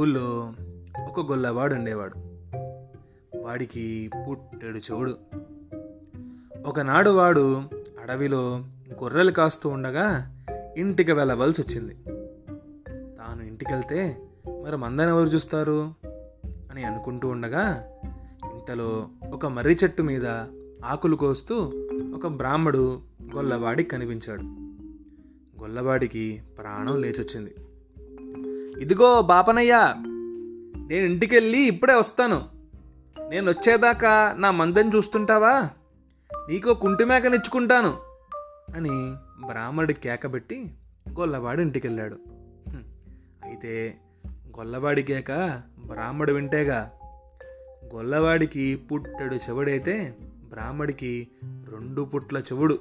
ఊళ్ళో ఒక గొల్లవాడు ఉండేవాడు. వాడికి పుట్టెడు చెవుడు. ఒకనాడు వాడు అడవిలో గొర్రెలు కాస్తూ ఉండగా ఇంటికి వెళ్ళవలసి వచ్చింది తాను ఇంటికెళ్తే మరి మందని ఎవరు చూస్తారు? అని అనుకుంటూ ఉండగా ఇంతలో ఒక మర్రి చెట్టు మీద ఆకులు కోస్తూ ఒక బ్రాహ్మడు గొల్లవాడికి కనిపించాడు. గొల్లవాడికి ప్రాణం లేచొచ్చింది. ఇదిగో బాపనయ్యా నేను ఇంటికెళ్ళి ఇప్పుడే వస్తాను. నేను వచ్చేదాకా నా మందని చూస్తుంటావా? నీకో కుంటి మేకనిచ్చుకుంటాను అని బ్రాహ్మడు కేకబెట్టి గొల్లవాడు ఇంటికెళ్ళాడు. అయితే గొల్లవాడి కేక బ్రాహ్మడు వింటేగా. గొల్లవాడికి పుట్టడు చెవుడైతే బ్రాహ్మడికి రెండు పుట్ల చెవుడు.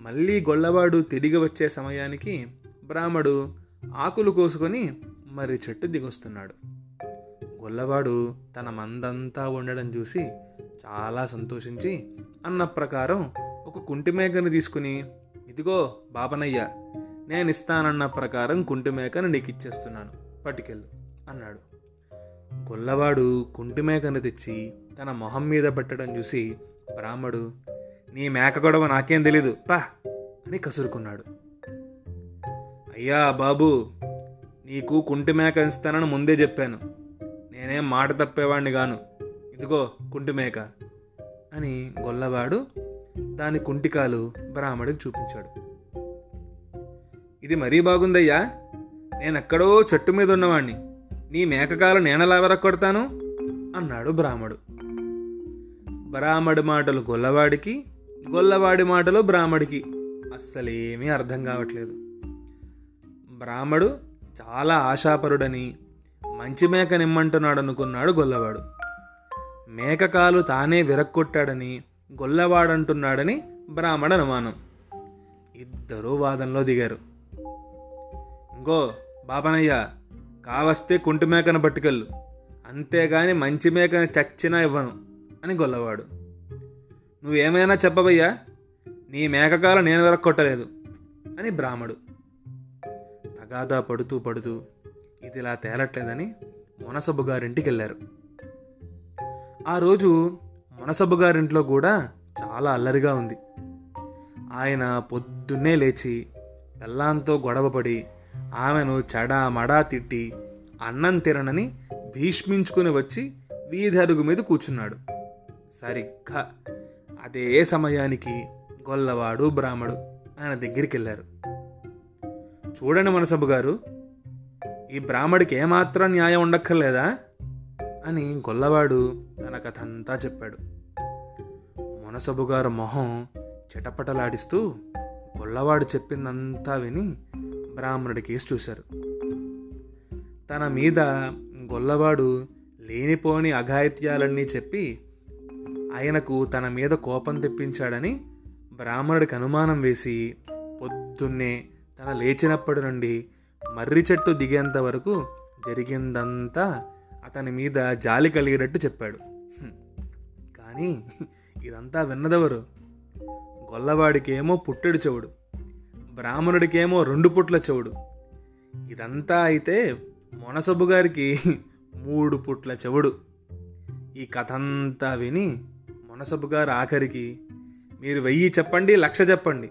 మళ్ళీ గొల్లవాడు తిరిగి వచ్చే సమయానికి బ్రాహ్మడు ఆకులు కోసుకొని మరి చెట్టు దిగొస్తున్నాడు. గొల్లవాడు తన మందంతా ఉండడం చూసి చాలా సంతోషించి అన్న ప్రకారం ఒక కుంటి మేకను తీసుకుని ఇదిగో బాపనయ్య నేను ఇస్తానన్న ప్రకారం కుంటి మేకను నీకు ఇచ్చేస్తున్నాను పట్టుకెళ్ళు అన్నాడు. గొల్లవాడు కుంటి మేకను తెచ్చి తన మొహం మీద పెట్టడం చూసి బ్రాహ్మడు నీ మేక గొడవ నాకేం తెలీదు పా అని కసురుకున్నాడు. అయ్యా బాబు నీకు కుంటి మేక ఇస్తానని ముందే చెప్పాను. నేనేం మాట తప్పేవాడిని గాను. ఇదిగో కుంటి మేక అని గొల్లవాడు దాని కుంటికాలు బ్రాహ్మడికి చూపించాడు. ఇది మరీ బాగుందయ్యా నేనెక్కడో చెట్టు మీద ఉన్నవాణ్ణి. నీ మేకకాలు నేనలా వెరక్కొడతాను అన్నాడు బ్రాహ్మడు. బ్రాహ్మడి మాటలు గొల్లవాడికి గొల్లవాడి మాటలు బ్రాహ్మడికి అస్సలేమీ అర్థం కావట్లేదు. బ్రాహ్మడు చాలా ఆశాపరుడని మంచి మేక నిమ్మంటున్నాడు అనుకున్నాడు గొల్లవాడు. మేకకాలు తానే విరక్కొట్టాడని గొల్లవాడంటున్నాడని బ్రాహ్మణ అనుమానం. ఇద్దరూ వాదంలో దిగారు. ఇంకో బాపనయ్య కావస్తే కుంటి మేకను పట్టుకెళ్ళు. అంతేగాని మంచి మేకని చచ్చినా ఇవ్వను అని గొల్లవాడు. నువ్వేమైనా చెప్పబయ్యా నీ మేకకాలు నేను వెరక్కొట్టలేదు అని బ్రాహ్మడు. తగాదా పడుతూ పడుతూ ఇది ఇలా తేలట్లేదని మునసబు గారింటికి వెళ్ళారు ఆ రోజు మునసబు గారింట్లో కూడా చాలా అల్లరిగా ఉంది. ఆయన పొద్దున్నే లేచి పెళ్ళాంతో గొడవపడి ఆమెను చెడా మడా తిట్టి అన్నం తిననని భీష్మించుకుని వచ్చి వీధి అరుగు మీద కూర్చున్నాడు. సరిగ్గా అదే సమయానికి గొల్లవాడు బ్రాహ్మడు ఆయన దగ్గరికి వెళ్ళారు చూడండి మనసబ్బు గారు. ఈ బ్రాహ్మడికి ఏమాత్రం న్యాయం ఉండక్కర్లేదా? అని గొల్లవాడు తన కథంతా చెప్పాడు. మునసబు గారు మొహం చిటపటలాడిస్తూ గొల్లవాడు చెప్పిందంతా విని బ్రాహ్మణుడి కేసు చూశారు. తన మీద గొల్లవాడు లేనిపోని అఘాయిత్యాలన్నీ చెప్పి ఆయనకు తన మీద కోపం తెప్పించాడని బ్రాహ్మణుడికి అనుమానం వేసి పొద్దున్నే తన లేచినప్పటి నుండి మర్రి చెట్టు దిగేంత వరకు జరిగిందంతా అతని మీద జాలి కలిగేటట్టు చెప్పాడు. కానీ ఇదంతా విన్నదెవరు? గొల్లవాడికేమో పుట్టెడు చెవుడు బ్రాహ్మణుడికేమో రెండు పుట్ల చెవుడు. ఇదంతా అయితే మొనసబ్బు గారికి మూడు పుట్ల చెవుడు. ఈ కథ అంతా విని మొనసబ్బు గారు ఆఖరికి మీరు వెయ్యి చెప్పండి లక్ష చెప్పండి.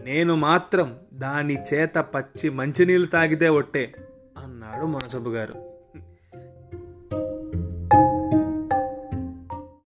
నేను మాత్రం దాని చేత పచ్చి మంచినీళ్ళు తాగితే ఒట్టే అన్నాడు మొనసబ్బు గారు.